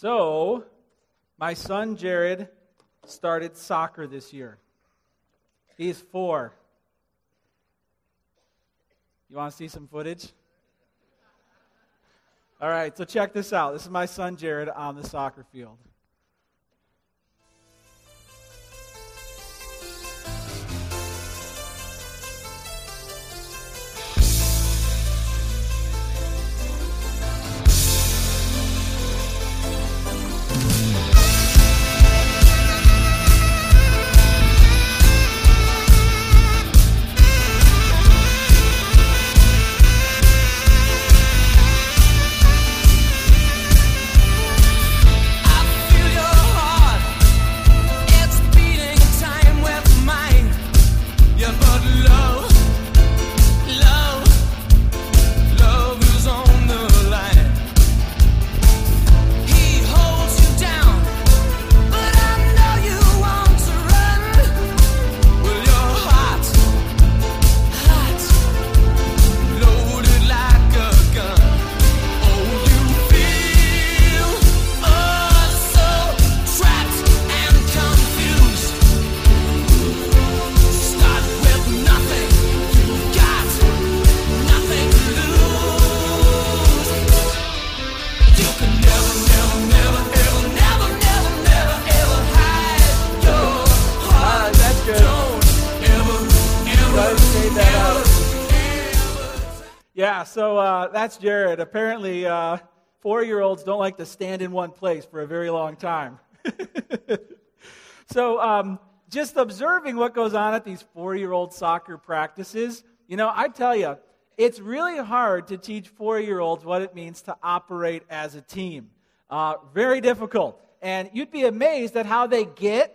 So, my son Jared started soccer this year. He's four. You want to see some footage? All right, so check this out. This is my son Jared on the soccer field. Uh, that's Jared. Apparently, uh, four year olds don't like to stand in one place for a very long time. so, um, just observing what goes on at these four year old soccer practices, you know, I tell you, it's really hard to teach four year olds what it means to operate as a team. Uh, very difficult. And you'd be amazed at how they get.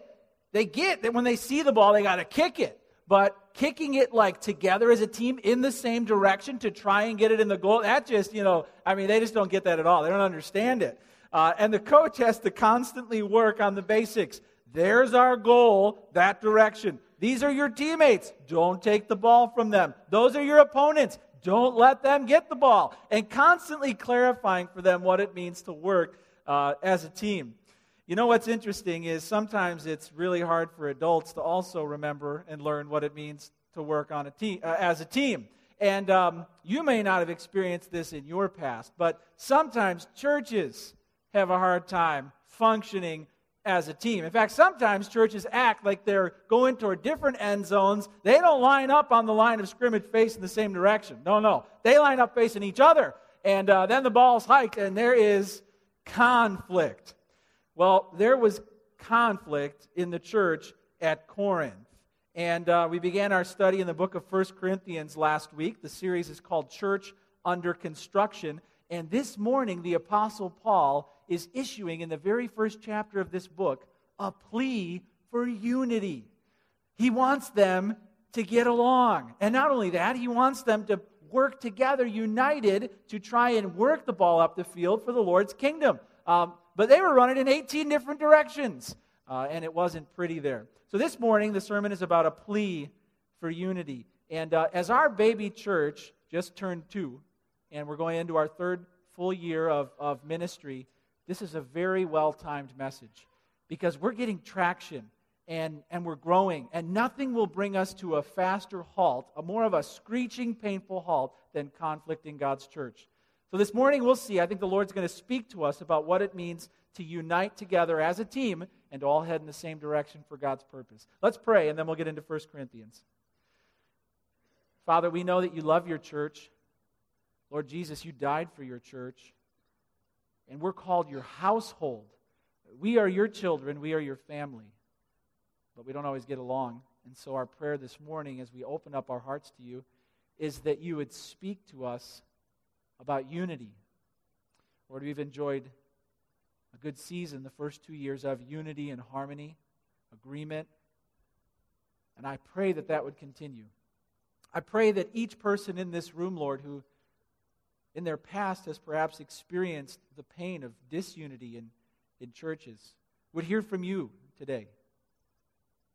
They get that when they see the ball, they got to kick it. But kicking it like together as a team in the same direction to try and get it in the goal, that just, you know, I mean, they just don't get that at all. They don't understand it. Uh, and the coach has to constantly work on the basics. There's our goal, that direction. These are your teammates. Don't take the ball from them. Those are your opponents. Don't let them get the ball. And constantly clarifying for them what it means to work uh, as a team. You know what's interesting is sometimes it's really hard for adults to also remember and learn what it means to work on a team uh, as a team. And um, you may not have experienced this in your past, but sometimes churches have a hard time functioning as a team. In fact, sometimes churches act like they're going toward different end zones. They don't line up on the line of scrimmage facing the same direction. No, no. They line up facing each other. And uh, then the ball's hiked, and there is conflict. Well, there was conflict in the church at Corinth. And uh, we began our study in the book of 1 Corinthians last week. The series is called Church Under Construction. And this morning, the Apostle Paul is issuing, in the very first chapter of this book, a plea for unity. He wants them to get along. And not only that, he wants them to work together, united, to try and work the ball up the field for the Lord's kingdom. Um, but they were running in 18 different directions, uh, and it wasn't pretty there. So this morning, the sermon is about a plea for unity. And uh, as our baby church just turned two, and we're going into our third full year of, of ministry, this is a very well timed message because we're getting traction and, and we're growing, and nothing will bring us to a faster halt, a more of a screeching, painful halt than conflict in God's church. So this morning we'll see, I think the Lord's going to speak to us about what it means to unite together as a team and all head in the same direction for God's purpose. Let's pray, and then we'll get into 1 Corinthians. Father, we know that you love your church. Lord Jesus, you died for your church. And we're called your household. We are your children, we are your family. But we don't always get along. And so, our prayer this morning, as we open up our hearts to you, is that you would speak to us about unity. Lord, we've enjoyed a good season the first two years of unity and harmony, agreement. And I pray that that would continue. I pray that each person in this room, Lord, who in their past has perhaps experienced the pain of disunity in, in churches, would hear from you today.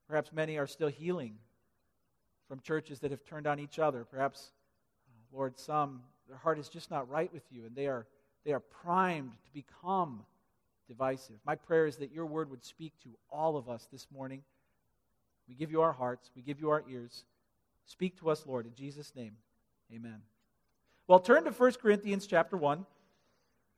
Perhaps many are still healing from churches that have turned on each other. Perhaps, uh, Lord, some their heart is just not right with you, and they are, they are primed to become divisive. My prayer is that your word would speak to all of us this morning. We give you our hearts, we give you our ears. Speak to us, Lord, in Jesus' name. Amen. Well, turn to 1 Corinthians chapter 1.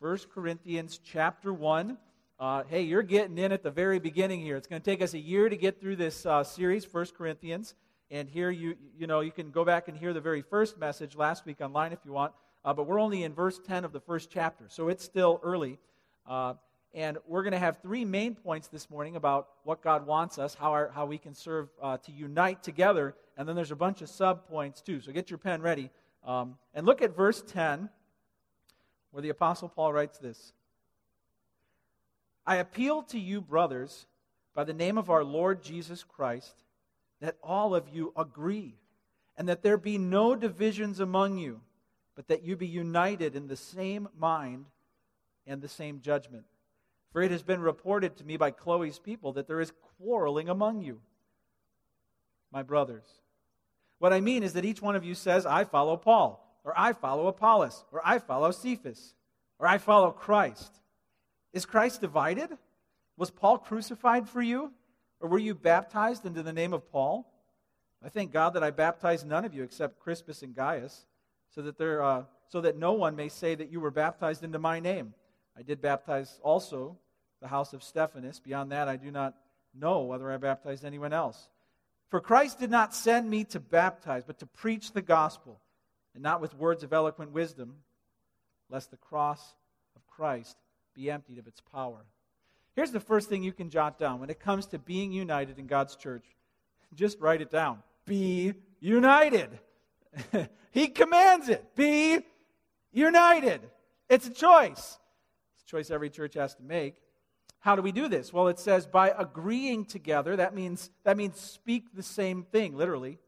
1 Corinthians chapter 1. Uh, hey, you're getting in at the very beginning here. It's going to take us a year to get through this uh, series, 1 Corinthians. And here you, you know, you can go back and hear the very first message last week online if you want. Uh, but we're only in verse 10 of the first chapter, so it's still early. Uh, and we're going to have three main points this morning about what God wants us, how, our, how we can serve uh, to unite together. And then there's a bunch of sub points too. So get your pen ready. Um, and look at verse 10, where the Apostle Paul writes this I appeal to you, brothers, by the name of our Lord Jesus Christ, that all of you agree, and that there be no divisions among you, but that you be united in the same mind and the same judgment. For it has been reported to me by Chloe's people that there is quarreling among you, my brothers. What I mean is that each one of you says, I follow Paul, or I follow Apollos, or I follow Cephas, or I follow Christ. Is Christ divided? Was Paul crucified for you? Or were you baptized into the name of Paul? I thank God that I baptized none of you except Crispus and Gaius, so that, there, uh, so that no one may say that you were baptized into my name. I did baptize also the house of Stephanas. Beyond that, I do not know whether I baptized anyone else. For Christ did not send me to baptize, but to preach the gospel, and not with words of eloquent wisdom, lest the cross of Christ be emptied of its power. Here's the first thing you can jot down when it comes to being united in God's church. Just write it down. Be united. he commands it. Be united. It's a choice It's a choice every church has to make. How do we do this? Well, it says by agreeing together. That means, that means speak the same thing, literally.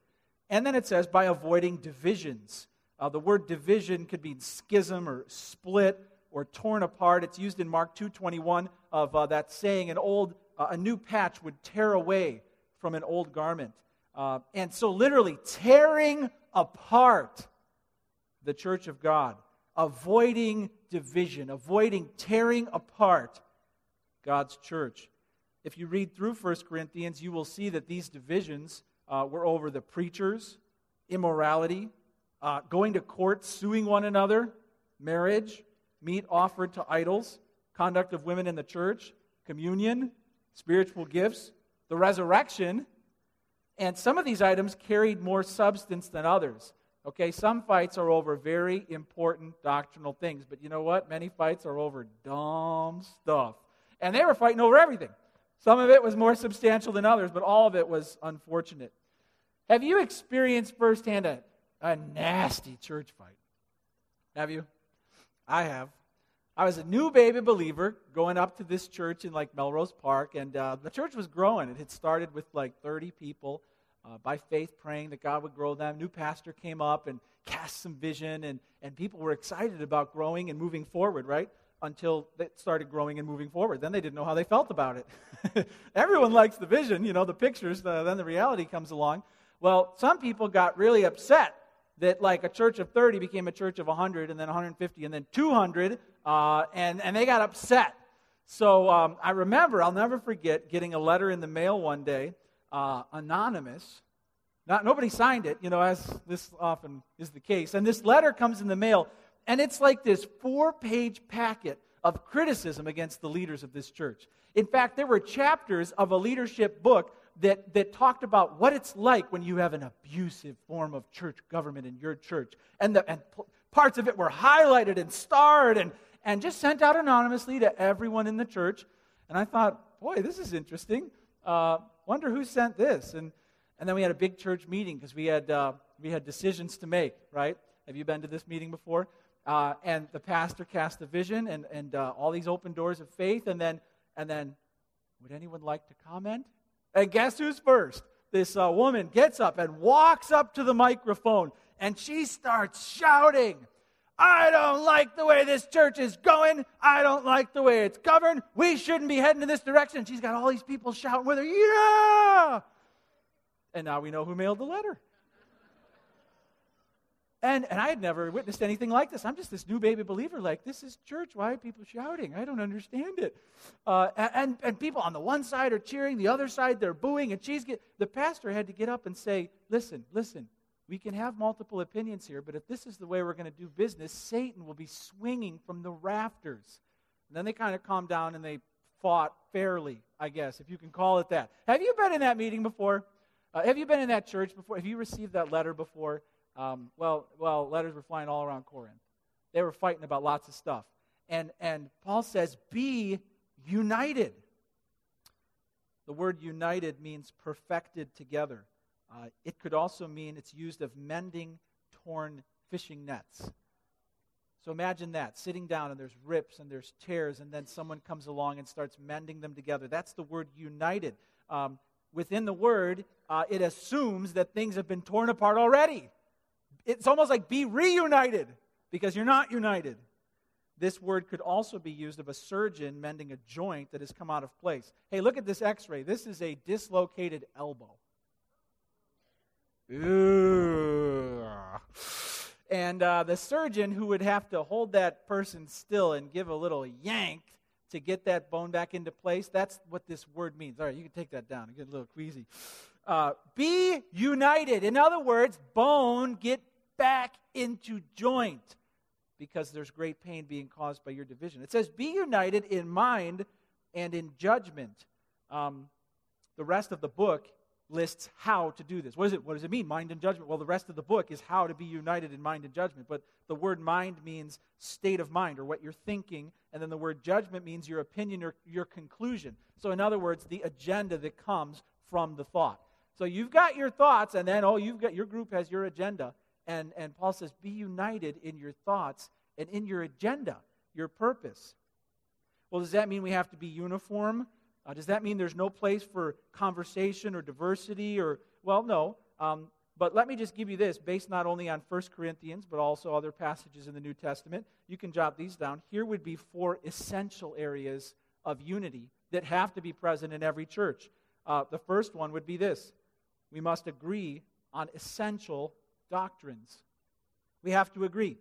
And then it says by avoiding divisions. Uh, the word division could mean schism or split or torn apart. It's used in Mark 2.21 of uh, that saying, an, old, uh, a new patch would tear away from an old garment. Uh, and so literally tearing apart the church of God avoiding division, avoiding tearing apart God's church. If you read through 1 Corinthians, you will see that these divisions uh, were over the preachers, immorality, uh, going to court, suing one another, marriage, meat offered to idols, conduct of women in the church, communion, spiritual gifts, the resurrection. And some of these items carried more substance than others. Okay, some fights are over very important doctrinal things, but you know what? Many fights are over dumb stuff. And they were fighting over everything. Some of it was more substantial than others, but all of it was unfortunate. Have you experienced firsthand a, a nasty church fight? Have you? I have. I was a new baby believer going up to this church in like Melrose Park, and uh, the church was growing. It had started with like 30 people uh, by faith praying that God would grow them. New pastor came up and cast some vision, and, and people were excited about growing and moving forward, right? Until it started growing and moving forward. Then they didn't know how they felt about it. Everyone likes the vision, you know, the pictures, the, then the reality comes along. Well, some people got really upset that like a church of 30 became a church of 100 and then 150 and then 200 uh, and, and they got upset so um, i remember i'll never forget getting a letter in the mail one day uh, anonymous. Not, nobody signed it, you know, as this often is the case. And this letter comes in the mail, and it's like this four page packet of criticism against the leaders of this church. In fact, there were chapters of a leadership book that, that talked about what it's like when you have an abusive form of church government in your church. And, the, and p- parts of it were highlighted and starred and, and just sent out anonymously to everyone in the church. And I thought, boy, this is interesting. Uh, wonder who sent this. And, and then we had a big church meeting because we, had uh, we had decisions to make, right? Have you been to this meeting before? Uh, and the pastor cast a vision and, and uh, all these open doors of faith. And then, and then, would anyone like to comment? And guess who's first? This uh, woman gets up and walks up to the microphone and she starts shouting I don't like the way this church is going. I don't like the way it's governed. We shouldn't be heading in this direction. She's got all these people shouting with her, yeah! And now we know who mailed the letter. And, and I had never witnessed anything like this. I'm just this new baby believer. Like, this is church. Why are people shouting? I don't understand it. Uh, and, and people on the one side are cheering, the other side they're booing. And she's get, the pastor had to get up and say, Listen, listen, we can have multiple opinions here, but if this is the way we're going to do business, Satan will be swinging from the rafters. And then they kind of calmed down and they fought fairly, I guess, if you can call it that. Have you been in that meeting before? Uh, have you been in that church before? Have you received that letter before? Um, well, well, letters were flying all around Corinth. They were fighting about lots of stuff. And, and Paul says, be united. The word united means perfected together. Uh, it could also mean it's used of mending torn fishing nets. So imagine that, sitting down and there's rips and there's tears, and then someone comes along and starts mending them together. That's the word united. Um, within the word, uh, it assumes that things have been torn apart already. It's almost like be reunited because you're not united. This word could also be used of a surgeon mending a joint that has come out of place. Hey, look at this x ray. This is a dislocated elbow. Ooh. And uh, the surgeon who would have to hold that person still and give a little yank to get that bone back into place, that's what this word means. All right, you can take that down. I get a little queasy. Uh, be united. In other words, bone get back into joint because there's great pain being caused by your division. It says, be united in mind and in judgment. Um, the rest of the book lists how to do this. What, is it, what does it mean, mind and judgment? Well, the rest of the book is how to be united in mind and judgment. But the word mind means state of mind or what you're thinking. And then the word judgment means your opinion or your conclusion. So, in other words, the agenda that comes from the thought. So you've got your thoughts, and then, oh, you've got your group has your agenda. And, and Paul says, be united in your thoughts and in your agenda, your purpose. Well, does that mean we have to be uniform? Uh, does that mean there's no place for conversation or diversity? Or well, no. Um, but let me just give you this, based not only on 1 Corinthians, but also other passages in the New Testament. You can jot these down. Here would be four essential areas of unity that have to be present in every church. Uh, the first one would be this we must agree on essential doctrines. We have to agree.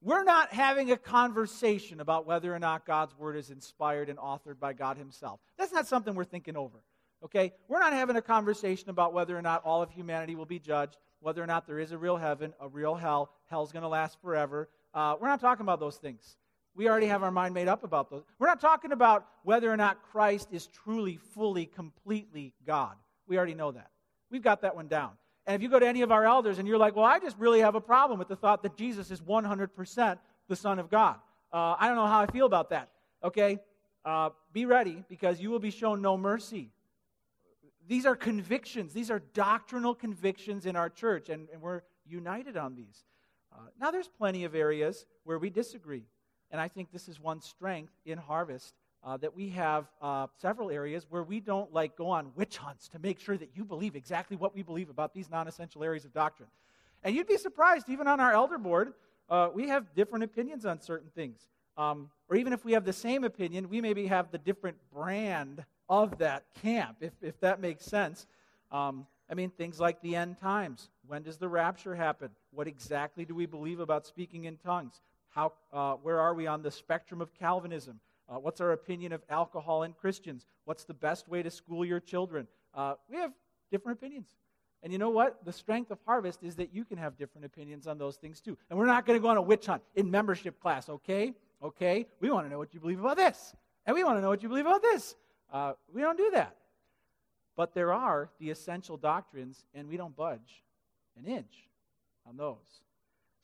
We're not having a conversation about whether or not God's word is inspired and authored by God Himself. That's not something we're thinking over. Okay? We're not having a conversation about whether or not all of humanity will be judged, whether or not there is a real heaven, a real hell, hell's going to last forever. Uh, we're not talking about those things. We already have our mind made up about those. We're not talking about whether or not Christ is truly, fully, completely God. We already know that. We've got that one down. And if you go to any of our elders and you're like, well, I just really have a problem with the thought that Jesus is 100% the Son of God. Uh, I don't know how I feel about that. Okay? Uh, be ready because you will be shown no mercy. These are convictions, these are doctrinal convictions in our church, and, and we're united on these. Uh, now, there's plenty of areas where we disagree. And I think this is one strength in Harvest uh, that we have uh, several areas where we don't like go on witch hunts to make sure that you believe exactly what we believe about these non-essential areas of doctrine. And you'd be surprised, even on our elder board, uh, we have different opinions on certain things. Um, or even if we have the same opinion, we maybe have the different brand of that camp, if, if that makes sense. Um, I mean, things like the end times. When does the rapture happen? What exactly do we believe about speaking in tongues? How, uh, where are we on the spectrum of Calvinism? Uh, what's our opinion of alcohol and Christians? What's the best way to school your children? Uh, we have different opinions. And you know what? The strength of Harvest is that you can have different opinions on those things too. And we're not going to go on a witch hunt in membership class, okay? Okay? We want to know what you believe about this. And we want to know what you believe about this. Uh, we don't do that. But there are the essential doctrines, and we don't budge an inch on those.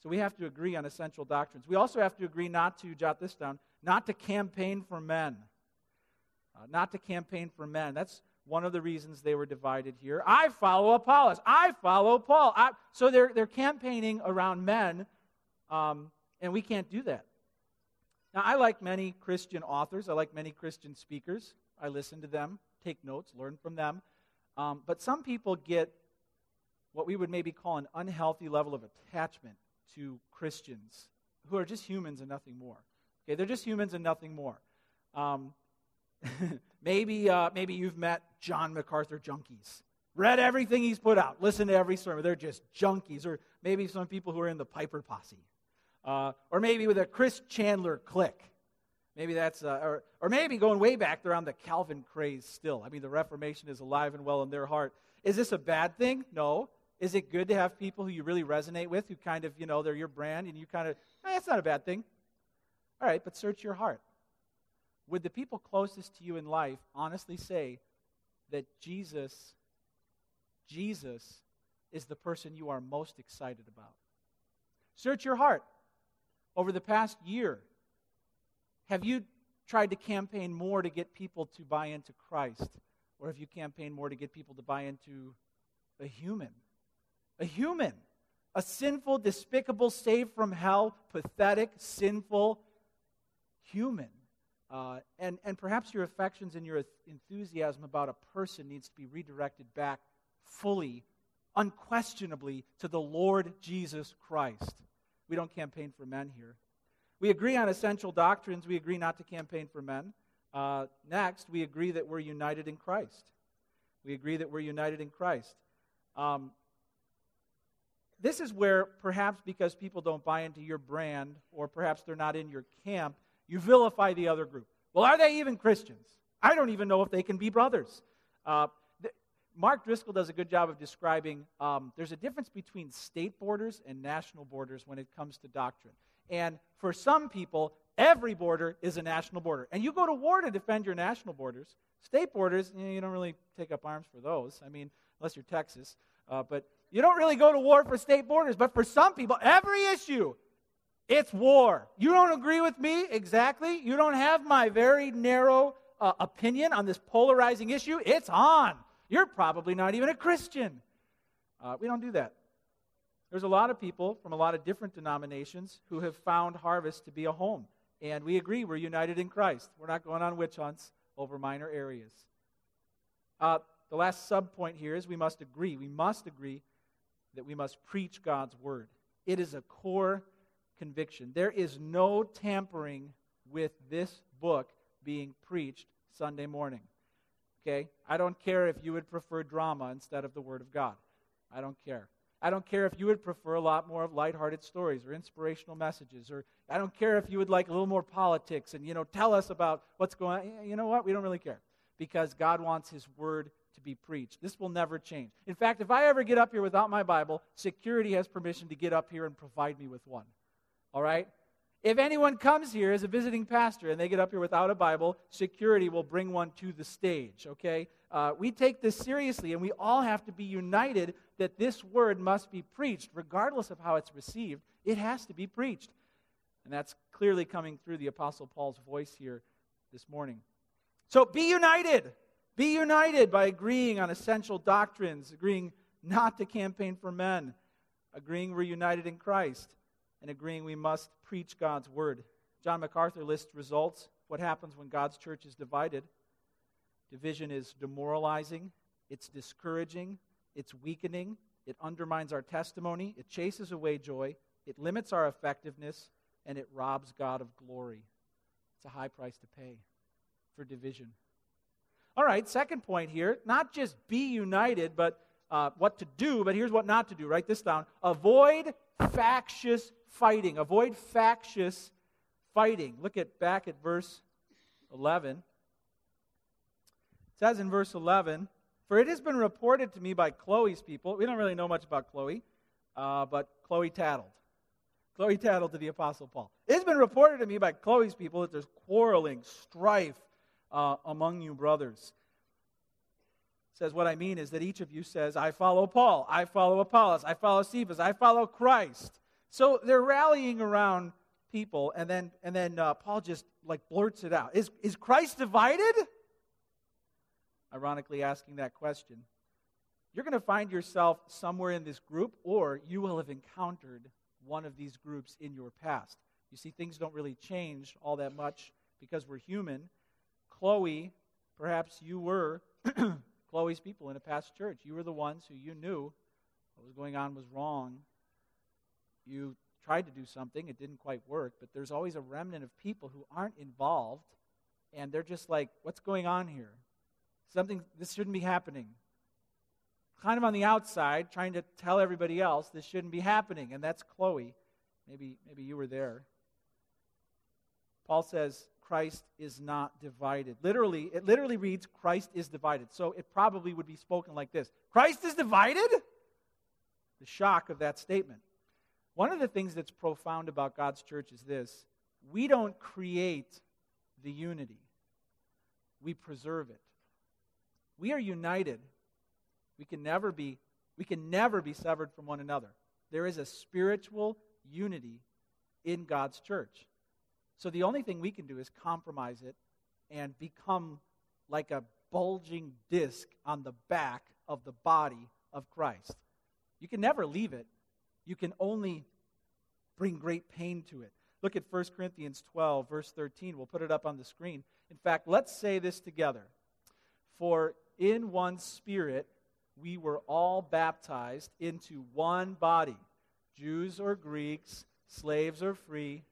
So we have to agree on essential doctrines. We also have to agree not to, jot this down, not to campaign for men. Uh, not to campaign for men. That's one of the reasons they were divided here. I follow Apollos. I follow Paul. I, so they're, they're campaigning around men, um, and we can't do that. Now, I like many Christian authors, I like many Christian speakers. I listen to them, take notes, learn from them. Um, but some people get what we would maybe call an unhealthy level of attachment to Christians who are just humans and nothing more. Okay, they're just humans and nothing more. Um, maybe, uh, maybe you've met John MacArthur junkies. read everything he's put out, listened to every sermon. They're just junkies, or maybe some people who are in the Piper posse, uh, or maybe with a Chris Chandler clique. Maybe that's, uh, or, or maybe going way back, they're on the Calvin craze still. I mean, the Reformation is alive and well in their heart. Is this a bad thing? No. Is it good to have people who you really resonate with, who kind of, you know, they're your brand, and you kind of, eh, that's not a bad thing. All right, but search your heart. Would the people closest to you in life honestly say that Jesus, Jesus is the person you are most excited about? Search your heart. Over the past year, have you tried to campaign more to get people to buy into Christ? Or have you campaigned more to get people to buy into a human? A human. A sinful, despicable, saved from hell, pathetic, sinful human. Uh, and, and perhaps your affections and your enthusiasm about a person needs to be redirected back fully, unquestionably, to the Lord Jesus Christ. We don't campaign for men here. We agree on essential doctrines. We agree not to campaign for men. Uh, next, we agree that we're united in Christ. We agree that we're united in Christ. Um, this is where perhaps because people don't buy into your brand, or perhaps they're not in your camp, you vilify the other group. Well, are they even Christians? I don't even know if they can be brothers. Uh, Mark Driscoll does a good job of describing um, there's a difference between state borders and national borders when it comes to doctrine. And for some people, every border is a national border. And you go to war to defend your national borders. State borders, you, know, you don't really take up arms for those. I mean, unless you're Texas. Uh, but you don't really go to war for state borders. But for some people, every issue it's war. You don't agree with me exactly. You don't have my very narrow uh, opinion on this polarizing issue. It's on. You're probably not even a Christian. Uh, we don't do that. There's a lot of people from a lot of different denominations who have found Harvest to be a home. And we agree we're united in Christ. We're not going on witch hunts over minor areas. Uh, the last sub point here is we must agree. We must agree that we must preach God's word. It is a core conviction. There is no tampering with this book being preached Sunday morning. Okay? I don't care if you would prefer drama instead of the Word of God. I don't care. I don't care if you would prefer a lot more of lighthearted stories or inspirational messages, or I don't care if you would like a little more politics and, you know, tell us about what's going on. You know what? We don't really care because God wants His Word to be preached. This will never change. In fact, if I ever get up here without my Bible, security has permission to get up here and provide me with one. All right? If anyone comes here as a visiting pastor and they get up here without a Bible, security will bring one to the stage, okay? Uh, we take this seriously, and we all have to be united that this word must be preached, regardless of how it's received. It has to be preached. And that's clearly coming through the Apostle Paul's voice here this morning. So be united. Be united by agreeing on essential doctrines, agreeing not to campaign for men, agreeing we're united in Christ and agreeing we must preach God's word. John MacArthur lists results what happens when God's church is divided. Division is demoralizing, it's discouraging, it's weakening, it undermines our testimony, it chases away joy, it limits our effectiveness, and it robs God of glory. It's a high price to pay for division. All right, second point here not just be united, but uh, what to do, but here's what not to do. Write this down. Avoid factious fighting. Avoid factious fighting. Look at back at verse 11. It says in verse 11, For it has been reported to me by Chloe's people. We don't really know much about Chloe, uh, but Chloe tattled. Chloe tattled to the Apostle Paul. It has been reported to me by Chloe's people that there's quarreling, strife uh, among you brothers. Says, What I mean is that each of you says, I follow Paul, I follow Apollos, I follow Cephas, I follow Christ. So they're rallying around people, and then, and then uh, Paul just like blurts it out. Is, is Christ divided? Ironically, asking that question. You're going to find yourself somewhere in this group, or you will have encountered one of these groups in your past. You see, things don't really change all that much because we're human. Chloe, perhaps you were Chloe's people in a past church. You were the ones who you knew what was going on was wrong you tried to do something, it didn't quite work, but there's always a remnant of people who aren't involved, and they're just like, what's going on here? Something, this shouldn't be happening. kind of on the outside, trying to tell everybody else this shouldn't be happening. And that's Chloe. Maybe, maybe you were there. Paul says Christ is not divided. Literally, it literally reads Christ is divided. So it probably would be spoken like this Christ is divided? The shock of that statement. One of the things that's profound about God's church is this we don't create the unity, we preserve it. We are united. We can never be we can never be severed from one another. There is a spiritual unity in God's church. So the only thing we can do is compromise it and become like a bulging disc on the back of the body of Christ. You can never leave it. You can only bring great pain to it. Look at 1 Corinthians 12, verse 13. We'll put it up on the screen. In fact, let's say this together. For in one spirit we were all baptized into one body, Jews or Greeks, slaves or free,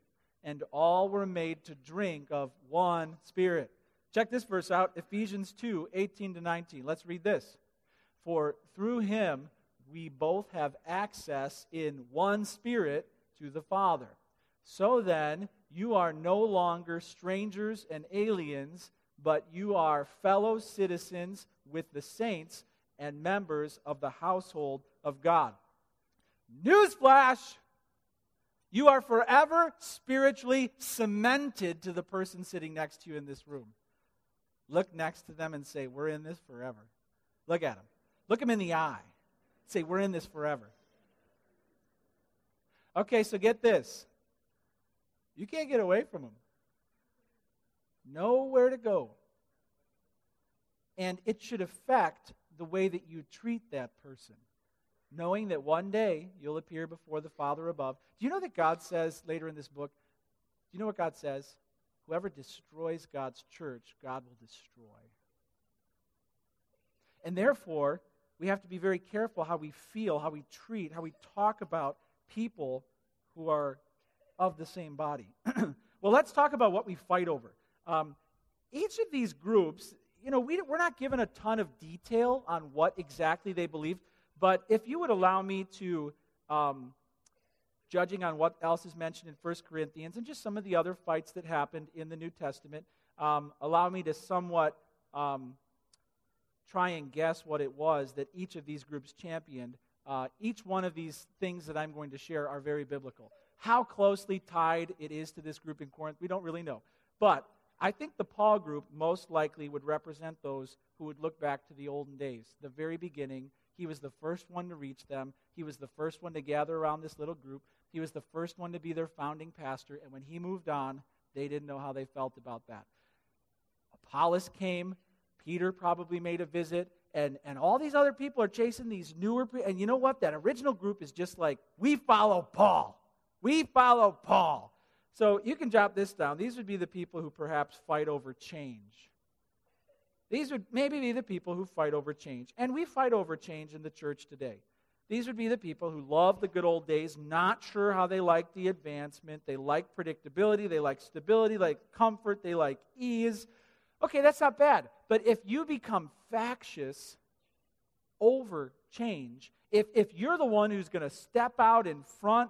and all were made to drink of one spirit. Check this verse out Ephesians 2 18 to 19. Let's read this. For through him we both have access in one spirit to the Father. So then, you are no longer strangers and aliens, but you are fellow citizens with the saints and members of the household of God. Newsflash! You are forever spiritually cemented to the person sitting next to you in this room. Look next to them and say, We're in this forever. Look at them. Look them in the eye. Say, We're in this forever. Okay, so get this. You can't get away from them. Nowhere to go. And it should affect the way that you treat that person, knowing that one day you'll appear before the Father above. Do you know that God says later in this book? Do you know what God says? Whoever destroys God's church, God will destroy. And therefore, we have to be very careful how we feel, how we treat, how we talk about people who are of the same body. well, let's talk about what we fight over. Um, each of these groups, you know, we, we're not given a ton of detail on what exactly they believe, but if you would allow me to, um, judging on what else is mentioned in 1 Corinthians and just some of the other fights that happened in the New Testament, um, allow me to somewhat um, try and guess what it was that each of these groups championed. Uh, each one of these things that I'm going to share are very biblical. How closely tied it is to this group in Corinth, we don't really know. But I think the Paul group most likely would represent those who would look back to the olden days, the very beginning. He was the first one to reach them. He was the first one to gather around this little group. He was the first one to be their founding pastor. And when he moved on, they didn't know how they felt about that. Apollos came. Peter probably made a visit. And, and all these other people are chasing these newer. And you know what? That original group is just like, we follow Paul. We follow Paul. So you can jot this down. These would be the people who perhaps fight over change. These would maybe be the people who fight over change. And we fight over change in the church today. These would be the people who love the good old days, not sure how they like the advancement. They like predictability, they like stability, they like comfort, they like ease. Okay, that's not bad. But if you become factious over change, if, if you're the one who's going to step out in front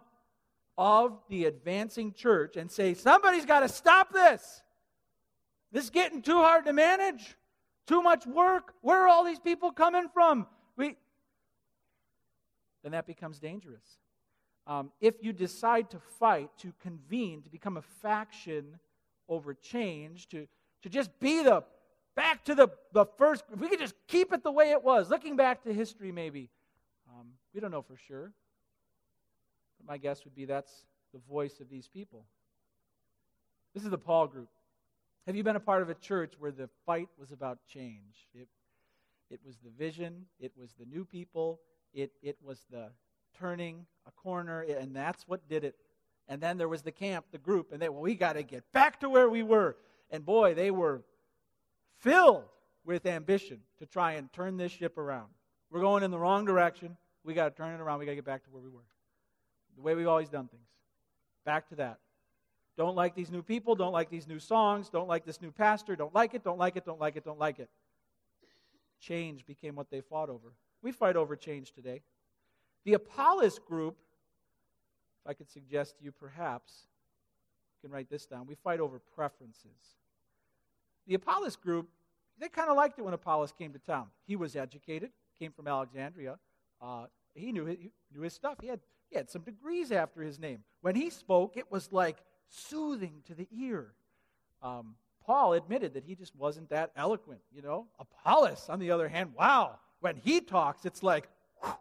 of the advancing church and say, somebody's got to stop this. This is getting too hard to manage. Too much work. Where are all these people coming from? We, then that becomes dangerous. Um, if you decide to fight, to convene, to become a faction over change, to, to just be the back to the, the first, if we could just keep it the way it was, looking back to history maybe, um, we don't know for sure. But my guess would be that's the voice of these people. This is the Paul group. Have you been a part of a church where the fight was about change? It, it was the vision, it was the new people, it, it was the turning a corner, and that's what did it. And then there was the camp, the group, and they, well, we got to get back to where we were. And boy, they were filled with ambition to try and turn this ship around. We're going in the wrong direction. We got to turn it around. We got to get back to where we were the way we've always done things. Back to that. Don't like these new people, don't like these new songs, don't like this new pastor, don't like it, don't like it, don't like it, don't like it. Change became what they fought over. We fight over change today. The Apollos group, if I could suggest to you perhaps, you can write this down. We fight over preferences. The Apollos group, they kind of liked it when Apollos came to town. He was educated, came from Alexandria. Uh, he knew his, he knew his stuff. He had, he had some degrees after his name. When he spoke, it was like soothing to the ear. Um, Paul admitted that he just wasn't that eloquent, you know. Apollos, on the other hand, wow, when he talks, it's like, whew,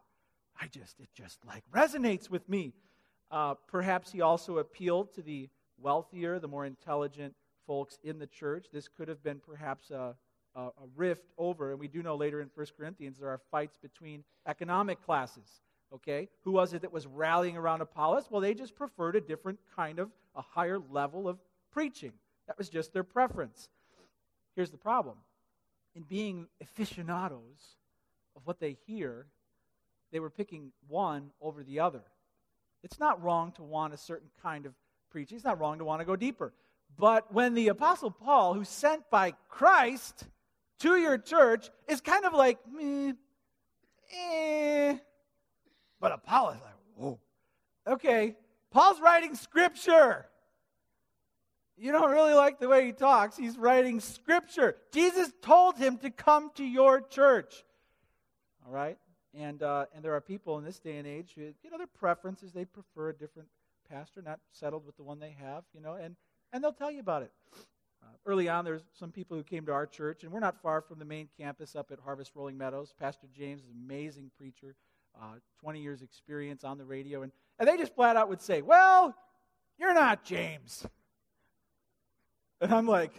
I just, it just like resonates with me. Uh, perhaps he also appealed to the wealthier, the more intelligent folks in the church. This could have been perhaps a, a, a rift over, and we do know later in 1 Corinthians there are fights between economic classes. Okay? Who was it that was rallying around Apollos? Well, they just preferred a different kind of, a higher level of preaching. That was just their preference. Here's the problem in being aficionados of what they hear, they were picking one over the other. It's not wrong to want a certain kind of preaching, it's not wrong to want to go deeper. But when the Apostle Paul, who's sent by Christ to your church, is kind of like, meh, eh. But Apollos, is like, whoa. Okay, Paul's writing scripture. You don't really like the way he talks. He's writing scripture. Jesus told him to come to your church. All right? And, uh, and there are people in this day and age who, you know, their preferences, they prefer a different pastor, not settled with the one they have, you know, and, and they'll tell you about it. Uh, early on, there's some people who came to our church, and we're not far from the main campus up at Harvest Rolling Meadows. Pastor James is an amazing preacher, uh, 20 years experience on the radio, and, and they just flat out would say, Well, you're not James. And I'm like,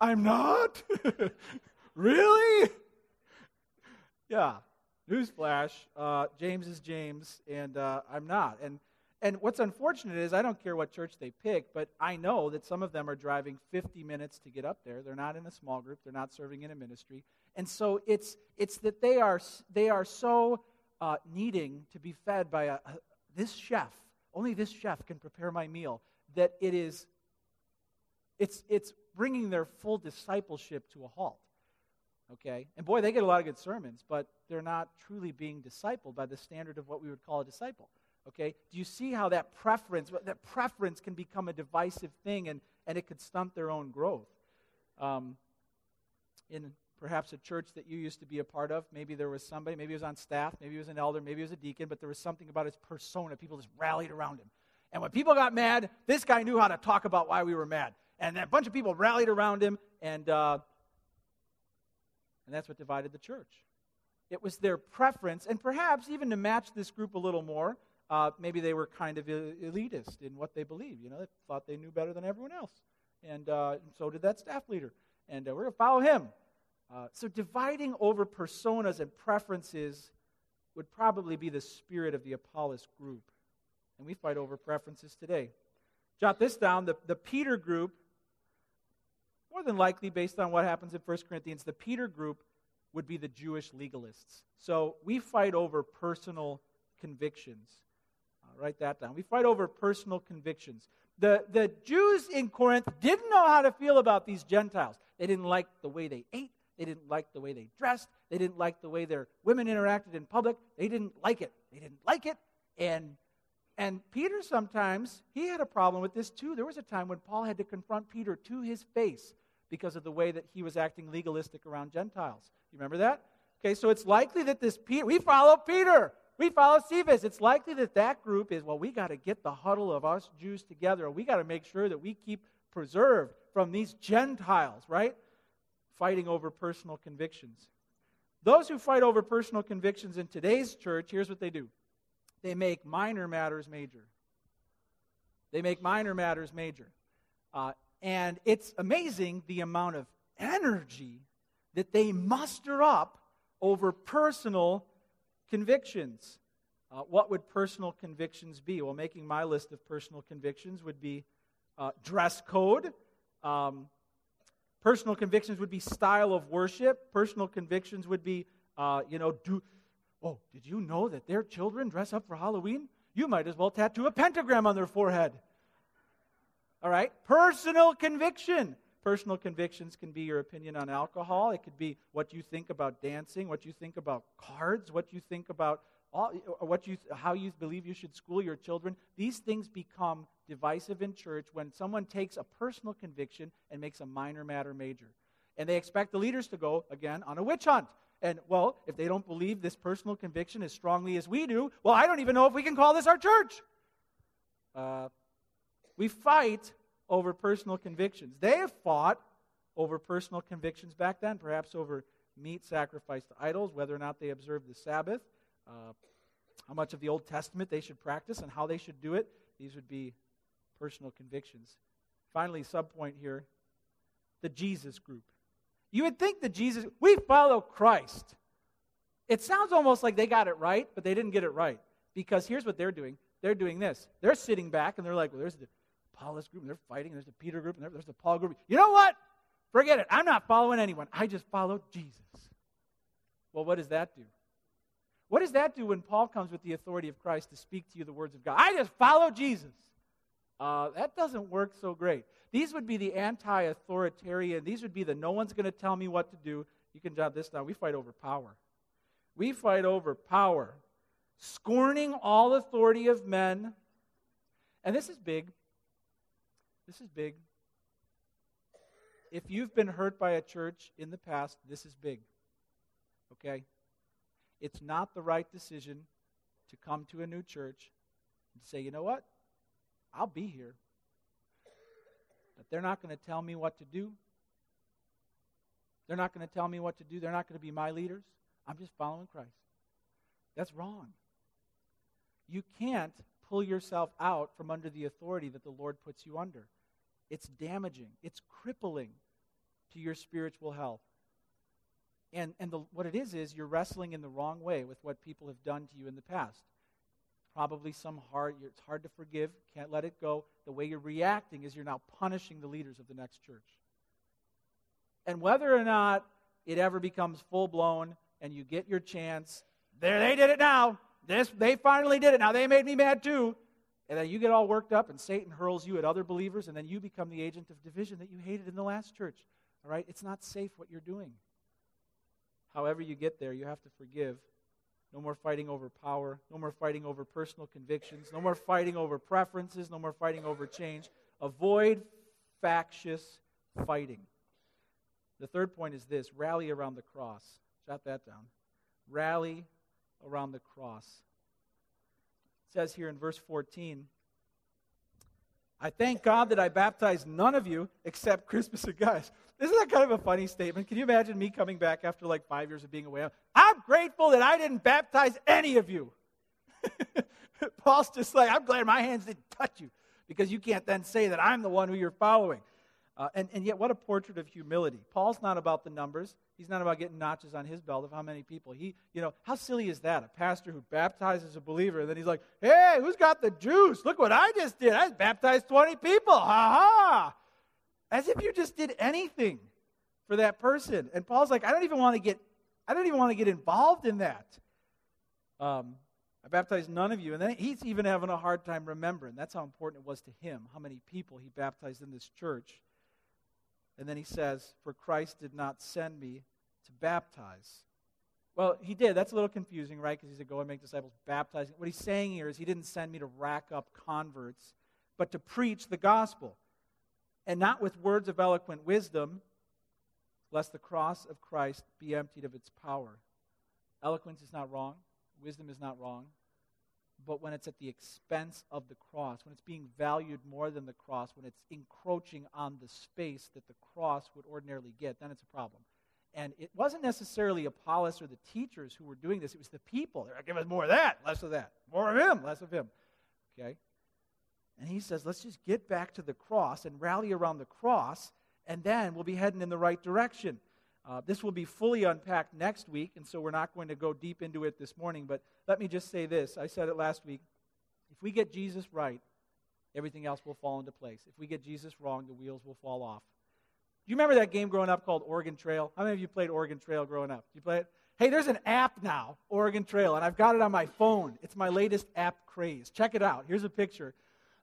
I'm not? really? yeah. Newsflash, uh, James is James, and uh, I'm not. And and what's unfortunate is I don't care what church they pick, but I know that some of them are driving 50 minutes to get up there. They're not in a small group. They're not serving in a ministry, and so it's it's that they are they are so uh, needing to be fed by a, a, this chef. Only this chef can prepare my meal. That it is it's, it's bringing their full discipleship to a halt. Okay? And boy, they get a lot of good sermons, but they're not truly being discipled by the standard of what we would call a disciple. Okay? Do you see how that preference, that preference can become a divisive thing and, and it could stunt their own growth? Um, in perhaps a church that you used to be a part of, maybe there was somebody, maybe he was on staff, maybe he was an elder, maybe he was a deacon, but there was something about his persona. People just rallied around him. And when people got mad, this guy knew how to talk about why we were mad. And a bunch of people rallied around him, and, uh, and that's what divided the church. It was their preference, and perhaps even to match this group a little more, uh, maybe they were kind of elitist in what they believed. You know, they thought they knew better than everyone else. And, uh, so did that staff leader. And uh, we're going to follow him. Uh, so dividing over personas and preferences would probably be the spirit of the Apollos group. And we fight over preferences today. Jot this down the, the Peter group more than likely, based on what happens in 1 Corinthians, the Peter group would be the Jewish legalists. So we fight over personal convictions. Write that down. We fight over personal convictions. The, the Jews in Corinth didn't know how to feel about these Gentiles. They didn't like the way they ate. They didn't like the way they dressed. They didn't like the way their women interacted in public. They didn't like it. They didn't like it. And and Peter sometimes, he had a problem with this too. There was a time when Paul had to confront Peter to his face because of the way that he was acting legalistic around Gentiles. You remember that? Okay, so it's likely that this Peter, we follow Peter, we follow Cephas. It's likely that that group is, well, we got to get the huddle of us Jews together. We got to make sure that we keep preserved from these Gentiles, right? Fighting over personal convictions. Those who fight over personal convictions in today's church, here's what they do they make minor matters major. They make minor matters major. Uh, and it's amazing the amount of energy that they muster up over personal convictions. Uh, what would personal convictions be? Well, making my list of personal convictions would be uh, dress code. Um, personal convictions would be style of worship. Personal convictions would be, uh, you know, do, Oh, did you know that their children dress up for Halloween? You might as well tattoo a pentagram on their forehead. All right? Personal conviction. Personal convictions can be your opinion on alcohol. It could be what you think about dancing, what you think about cards, what you think about all, what you, how you believe you should school your children. These things become divisive in church when someone takes a personal conviction and makes a minor matter major. And they expect the leaders to go, again, on a witch hunt. And, well, if they don't believe this personal conviction as strongly as we do, well, I don't even know if we can call this our church. Uh, we fight over personal convictions. They have fought over personal convictions back then, perhaps over meat sacrificed to idols, whether or not they observed the Sabbath, uh, how much of the Old Testament they should practice, and how they should do it. These would be personal convictions. Finally, subpoint here the Jesus group. You would think that Jesus, we follow Christ. It sounds almost like they got it right, but they didn't get it right. Because here's what they're doing they're doing this. They're sitting back and they're like, well, there's the Apollos group, and they're fighting, there's the Peter group, and there's the Paul group. You know what? Forget it. I'm not following anyone. I just follow Jesus. Well, what does that do? What does that do when Paul comes with the authority of Christ to speak to you the words of God? I just follow Jesus. Uh, that doesn't work so great. These would be the anti authoritarian. These would be the no one's going to tell me what to do. You can jot this down. We fight over power. We fight over power, scorning all authority of men. And this is big. This is big. If you've been hurt by a church in the past, this is big. Okay? It's not the right decision to come to a new church and say, you know what? I'll be here. But they're not going to tell me what to do. They're not going to tell me what to do. They're not going to be my leaders. I'm just following Christ. That's wrong. You can't pull yourself out from under the authority that the Lord puts you under. It's damaging, it's crippling to your spiritual health. And, and the, what it is, is you're wrestling in the wrong way with what people have done to you in the past probably some hard, it's hard to forgive, can't let it go. The way you're reacting is you're now punishing the leaders of the next church. And whether or not it ever becomes full blown and you get your chance, there they did it now. This they finally did it. Now they made me mad too. And then you get all worked up and Satan hurls you at other believers and then you become the agent of division that you hated in the last church. All right? It's not safe what you're doing. However you get there, you have to forgive no more fighting over power. No more fighting over personal convictions. No more fighting over preferences. No more fighting over change. Avoid factious fighting. The third point is this rally around the cross. Jot that down. Rally around the cross. Says here in verse 14 I thank God that I baptized none of you except Crispus and Gaius. Isn't that kind of a funny statement? Can you imagine me coming back after like five years of being away? I'm grateful that I didn't baptize any of you. Paul's just like, I'm glad my hands didn't touch you because you can't then say that I'm the one who you're following. Uh, and, and yet, what a portrait of humility. Paul's not about the numbers. He's not about getting notches on his belt of how many people. He, you know, how silly is that? A pastor who baptizes a believer, and then he's like, hey, who's got the juice? Look what I just did. I baptized 20 people. Ha ha. As if you just did anything for that person. And Paul's like, I don't even want to get, I don't even want to get involved in that. Um, I baptized none of you. And then he's even having a hard time remembering. That's how important it was to him, how many people he baptized in this church. And then he says, For Christ did not send me to baptize. Well, he did. That's a little confusing, right? Because he said, Go and make disciples, baptizing. What he's saying here is he didn't send me to rack up converts, but to preach the gospel and not with words of eloquent wisdom, lest the cross of Christ be emptied of its power. Eloquence is not wrong, wisdom is not wrong, but when it's at the expense of the cross, when it's being valued more than the cross, when it's encroaching on the space that the cross would ordinarily get, then it's a problem. And it wasn't necessarily Apollos or the teachers who were doing this, it was the people. They're like, give us more of that, less of that. More of him, less of him. Okay? And he says, let's just get back to the cross and rally around the cross, and then we'll be heading in the right direction. Uh, this will be fully unpacked next week, and so we're not going to go deep into it this morning. But let me just say this I said it last week. If we get Jesus right, everything else will fall into place. If we get Jesus wrong, the wheels will fall off. Do you remember that game growing up called Oregon Trail? How many of you played Oregon Trail growing up? you play it? Hey, there's an app now, Oregon Trail, and I've got it on my phone. It's my latest app craze. Check it out. Here's a picture.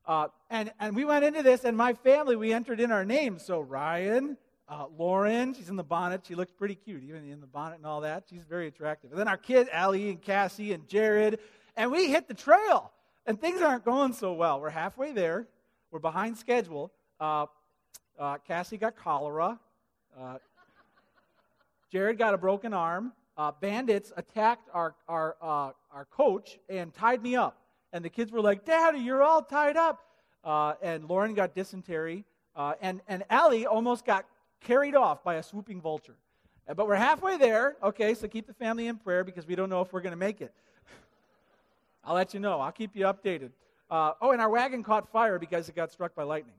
Uh, and, and we went into this, and my family, we entered in our names. So Ryan, uh, Lauren, she's in the bonnet. She looks pretty cute, even in the bonnet and all that. She's very attractive. And then our kids, Allie and Cassie and Jared. And we hit the trail, and things aren't going so well. We're halfway there, we're behind schedule. Uh, uh, Cassie got cholera. Uh, Jared got a broken arm. Uh, bandits attacked our, our, uh, our coach and tied me up. And the kids were like, Daddy, you're all tied up. And Lauren got dysentery. And, and Allie almost got carried off by a swooping vulture. Uh, but we're halfway there. Okay, so keep the family in prayer because we don't know if we're going to make it. I'll let you know. I'll keep you updated. Uh, oh, and our wagon caught fire because it got struck by lightning.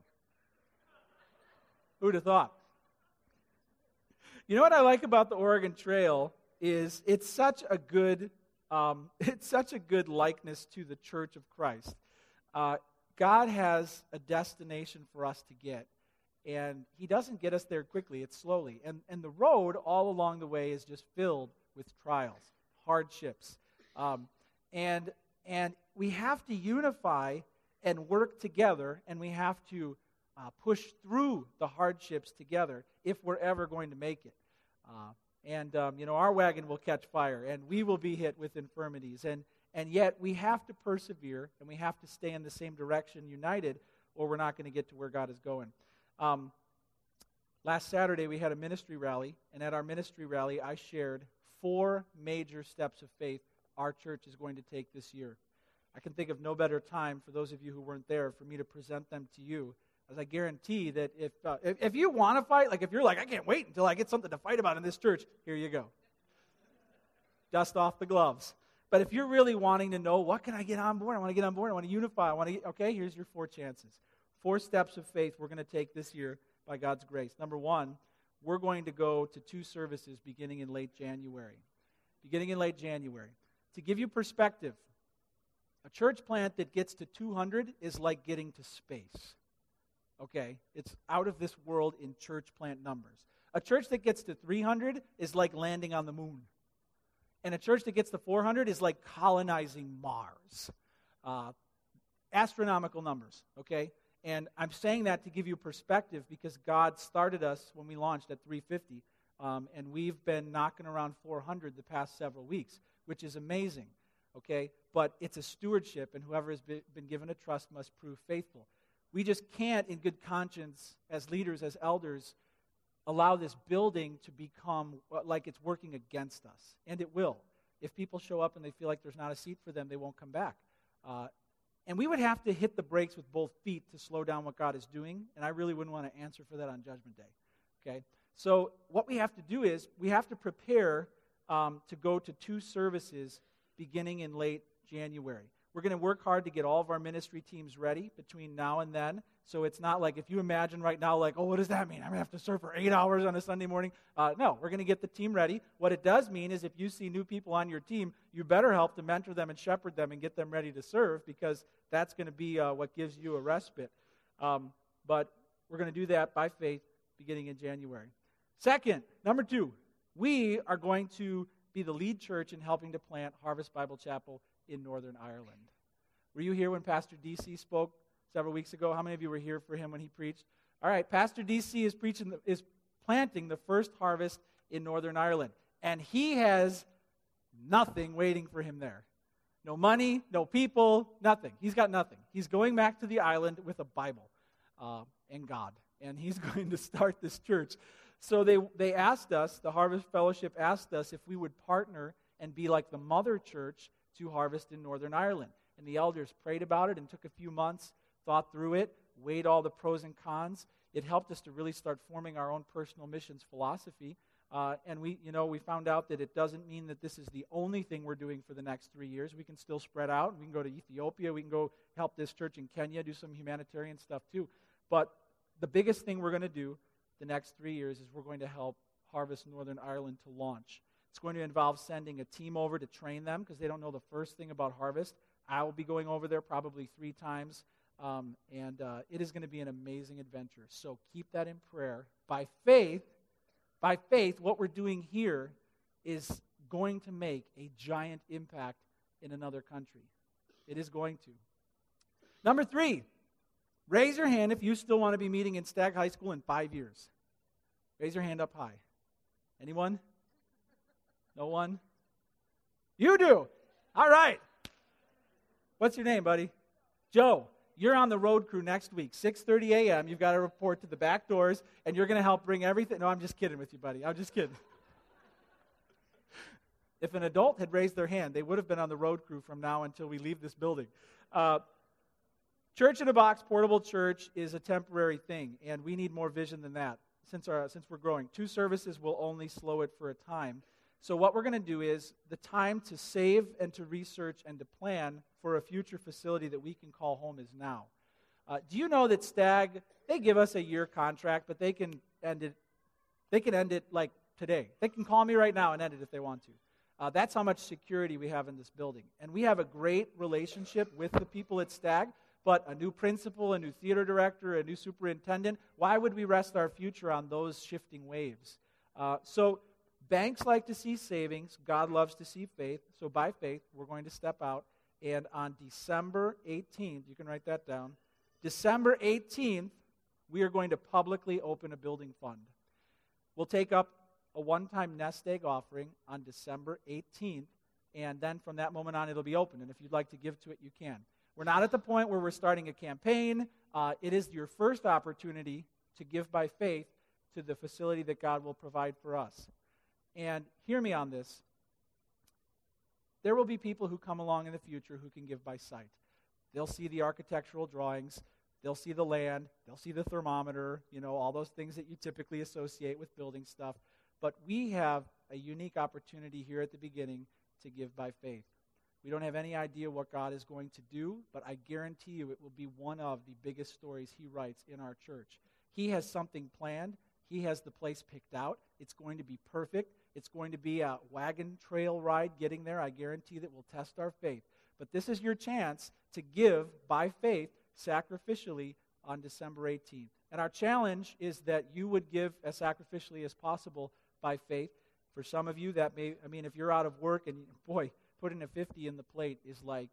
Who'd have thought? You know what I like about the Oregon Trail is it's such a good um, it's such a good likeness to the Church of Christ. Uh, God has a destination for us to get, and He doesn't get us there quickly. It's slowly, and and the road all along the way is just filled with trials, hardships, um, and and we have to unify and work together, and we have to uh, push through the hardships together if we're ever going to make it. Uh, and, um, you know, our wagon will catch fire, and we will be hit with infirmities. And, and yet, we have to persevere, and we have to stay in the same direction, united, or we're not going to get to where God is going. Um, last Saturday, we had a ministry rally, and at our ministry rally, I shared four major steps of faith our church is going to take this year. I can think of no better time for those of you who weren't there for me to present them to you as I guarantee that if, uh, if, if you want to fight, like if you're like, I can't wait until I get something to fight about in this church, here you go. Dust off the gloves. But if you're really wanting to know, what can I get on board? I want to get on board. I want to unify. I want to get, okay, here's your four chances. Four steps of faith we're going to take this year by God's grace. Number one, we're going to go to two services beginning in late January. Beginning in late January. To give you perspective, a church plant that gets to 200 is like getting to space okay? It's out of this world in church plant numbers. A church that gets to 300 is like landing on the moon. And a church that gets to 400 is like colonizing Mars. Uh, astronomical numbers, okay? And I'm saying that to give you perspective because God started us when we launched at 350, um, and we've been knocking around 400 the past several weeks, which is amazing, okay? But it's a stewardship, and whoever has been given a trust must prove faithful. We just can't, in good conscience, as leaders, as elders, allow this building to become like it's working against us. And it will. If people show up and they feel like there's not a seat for them, they won't come back. Uh, and we would have to hit the brakes with both feet to slow down what God is doing, and I really wouldn't want to answer for that on Judgment Day. Okay? So, what we have to do is we have to prepare um, to go to two services beginning in late January. We're going to work hard to get all of our ministry teams ready between now and then. So it's not like if you imagine right now, like, oh, what does that mean? I'm going to have to serve for eight hours on a Sunday morning. Uh, no, we're going to get the team ready. What it does mean is if you see new people on your team, you better help to mentor them and shepherd them and get them ready to serve because that's going to be uh, what gives you a respite. Um, but we're going to do that by faith beginning in January. Second, number two, we are going to be the lead church in helping to plant Harvest Bible Chapel in Northern Ireland. Were you here when Pastor DC spoke several weeks ago? How many of you were here for him when he preached? All right, Pastor DC is preaching the, is planting the first harvest in Northern Ireland, and he has nothing waiting for him there. No money, no people, nothing. He's got nothing. He's going back to the island with a Bible uh, and God, and he's going to start this church. So they, they asked us, the Harvest Fellowship asked us if we would partner and be like the mother church to harvest in Northern Ireland. And the elders prayed about it and took a few months, thought through it, weighed all the pros and cons. It helped us to really start forming our own personal missions philosophy. Uh, and we, you know, we found out that it doesn't mean that this is the only thing we're doing for the next three years. We can still spread out. We can go to Ethiopia. We can go help this church in Kenya, do some humanitarian stuff too. But the biggest thing we're going to do the next three years is we're going to help Harvest Northern Ireland to launch. It's going to involve sending a team over to train them because they don't know the first thing about harvest. I will be going over there probably three times, um, and uh, it is going to be an amazing adventure. So keep that in prayer. By faith, by faith, what we're doing here is going to make a giant impact in another country. It is going to. Number three, Raise your hand if you still want to be meeting in Stagg High School in five years. Raise your hand up high. Anyone? No one? You do. All right. What's your name, buddy? Joe. You're on the road crew next week, 6:30 a.m. You've got to report to the back doors, and you're going to help bring everything. No, I'm just kidding with you, buddy. I'm just kidding. if an adult had raised their hand, they would have been on the road crew from now until we leave this building. Uh, church in a box, portable church, is a temporary thing, and we need more vision than that. Since, our, since we're growing, two services will only slow it for a time. So, what we're going to do is the time to save and to research and to plan for a future facility that we can call home is now. Uh, do you know that Stagg, they give us a year contract, but they can end it, they can end it like today. They can call me right now and end it if they want to. Uh, that's how much security we have in this building. And we have a great relationship with the people at Stagg, but a new principal, a new theater director, a new superintendent, why would we rest our future on those shifting waves? Uh, so Banks like to see savings. God loves to see faith. So by faith, we're going to step out. And on December 18th, you can write that down. December 18th, we are going to publicly open a building fund. We'll take up a one time nest egg offering on December 18th. And then from that moment on, it'll be open. And if you'd like to give to it, you can. We're not at the point where we're starting a campaign. Uh, it is your first opportunity to give by faith to the facility that God will provide for us. And hear me on this. There will be people who come along in the future who can give by sight. They'll see the architectural drawings, they'll see the land, they'll see the thermometer, you know, all those things that you typically associate with building stuff. But we have a unique opportunity here at the beginning to give by faith. We don't have any idea what God is going to do, but I guarantee you it will be one of the biggest stories He writes in our church. He has something planned, He has the place picked out. It's going to be perfect. It's going to be a wagon trail ride getting there. I guarantee that will test our faith. But this is your chance to give by faith sacrificially on December 18th. And our challenge is that you would give as sacrificially as possible by faith. For some of you, that may, I mean, if you're out of work and, boy, putting a 50 in the plate is like,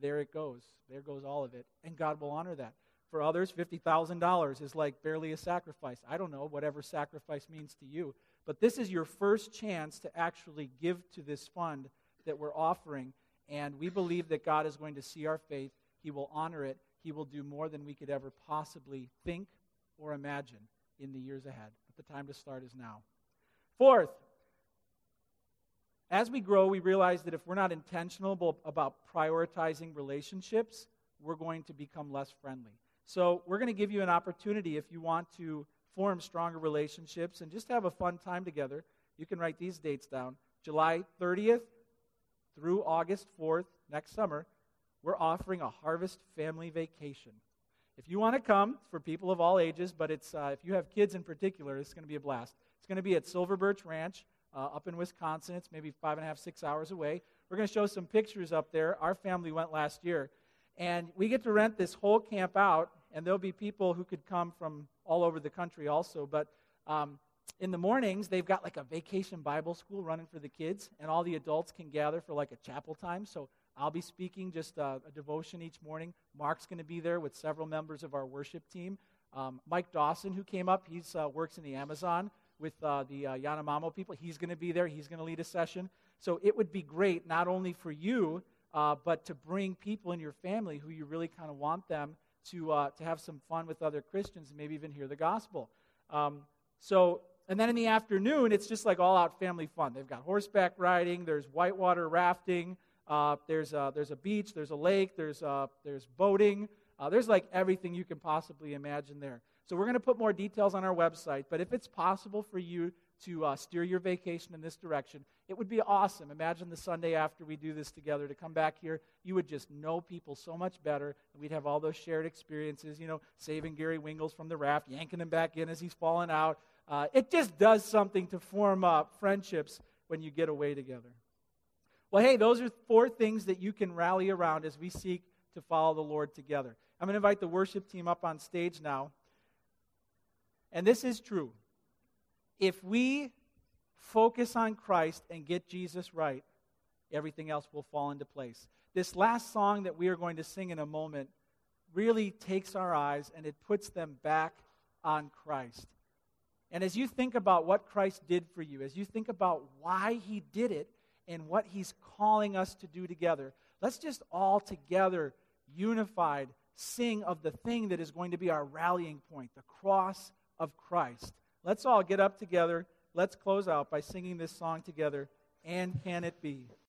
there it goes. There goes all of it. And God will honor that. For others, $50,000 is like barely a sacrifice. I don't know, whatever sacrifice means to you. But this is your first chance to actually give to this fund that we're offering. And we believe that God is going to see our faith. He will honor it. He will do more than we could ever possibly think or imagine in the years ahead. But the time to start is now. Fourth, as we grow, we realize that if we're not intentional about prioritizing relationships, we're going to become less friendly. So, we're going to give you an opportunity if you want to form stronger relationships, and just have a fun time together. You can write these dates down July 30th through August 4th next summer. We're offering a harvest family vacation. If you want to come, for people of all ages, but it's, uh, if you have kids in particular, it's going to be a blast. It's going to be at Silver Birch Ranch uh, up in Wisconsin. It's maybe five and a half, six hours away. We're going to show some pictures up there. Our family went last year. And we get to rent this whole camp out, and there'll be people who could come from all over the country also. But um, in the mornings, they've got like a vacation Bible school running for the kids, and all the adults can gather for like a chapel time. So I'll be speaking just uh, a devotion each morning. Mark's going to be there with several members of our worship team. Um, Mike Dawson, who came up, he uh, works in the Amazon with uh, the uh, Yanomamo people. He's going to be there. He's going to lead a session. So it would be great not only for you, uh, but to bring people in your family who you really kind of want them to, uh, to have some fun with other Christians and maybe even hear the gospel. Um, so, and then in the afternoon, it's just like all out family fun. They've got horseback riding, there's whitewater rafting, uh, there's, a, there's a beach, there's a lake, there's, uh, there's boating. Uh, there's like everything you can possibly imagine there. So we're going to put more details on our website, but if it's possible for you to uh, steer your vacation in this direction. It would be awesome. Imagine the Sunday after we do this together to come back here. You would just know people so much better. and We'd have all those shared experiences, you know, saving Gary Wingles from the raft, yanking him back in as he's falling out. Uh, it just does something to form up friendships when you get away together. Well, hey, those are four things that you can rally around as we seek to follow the Lord together. I'm going to invite the worship team up on stage now. And this is true if we focus on Christ and get Jesus right, everything else will fall into place. This last song that we are going to sing in a moment really takes our eyes and it puts them back on Christ. And as you think about what Christ did for you, as you think about why he did it and what he's calling us to do together, let's just all together, unified, sing of the thing that is going to be our rallying point, the cross of Christ. Let's all get up together. Let's close out by singing this song together. And can it be?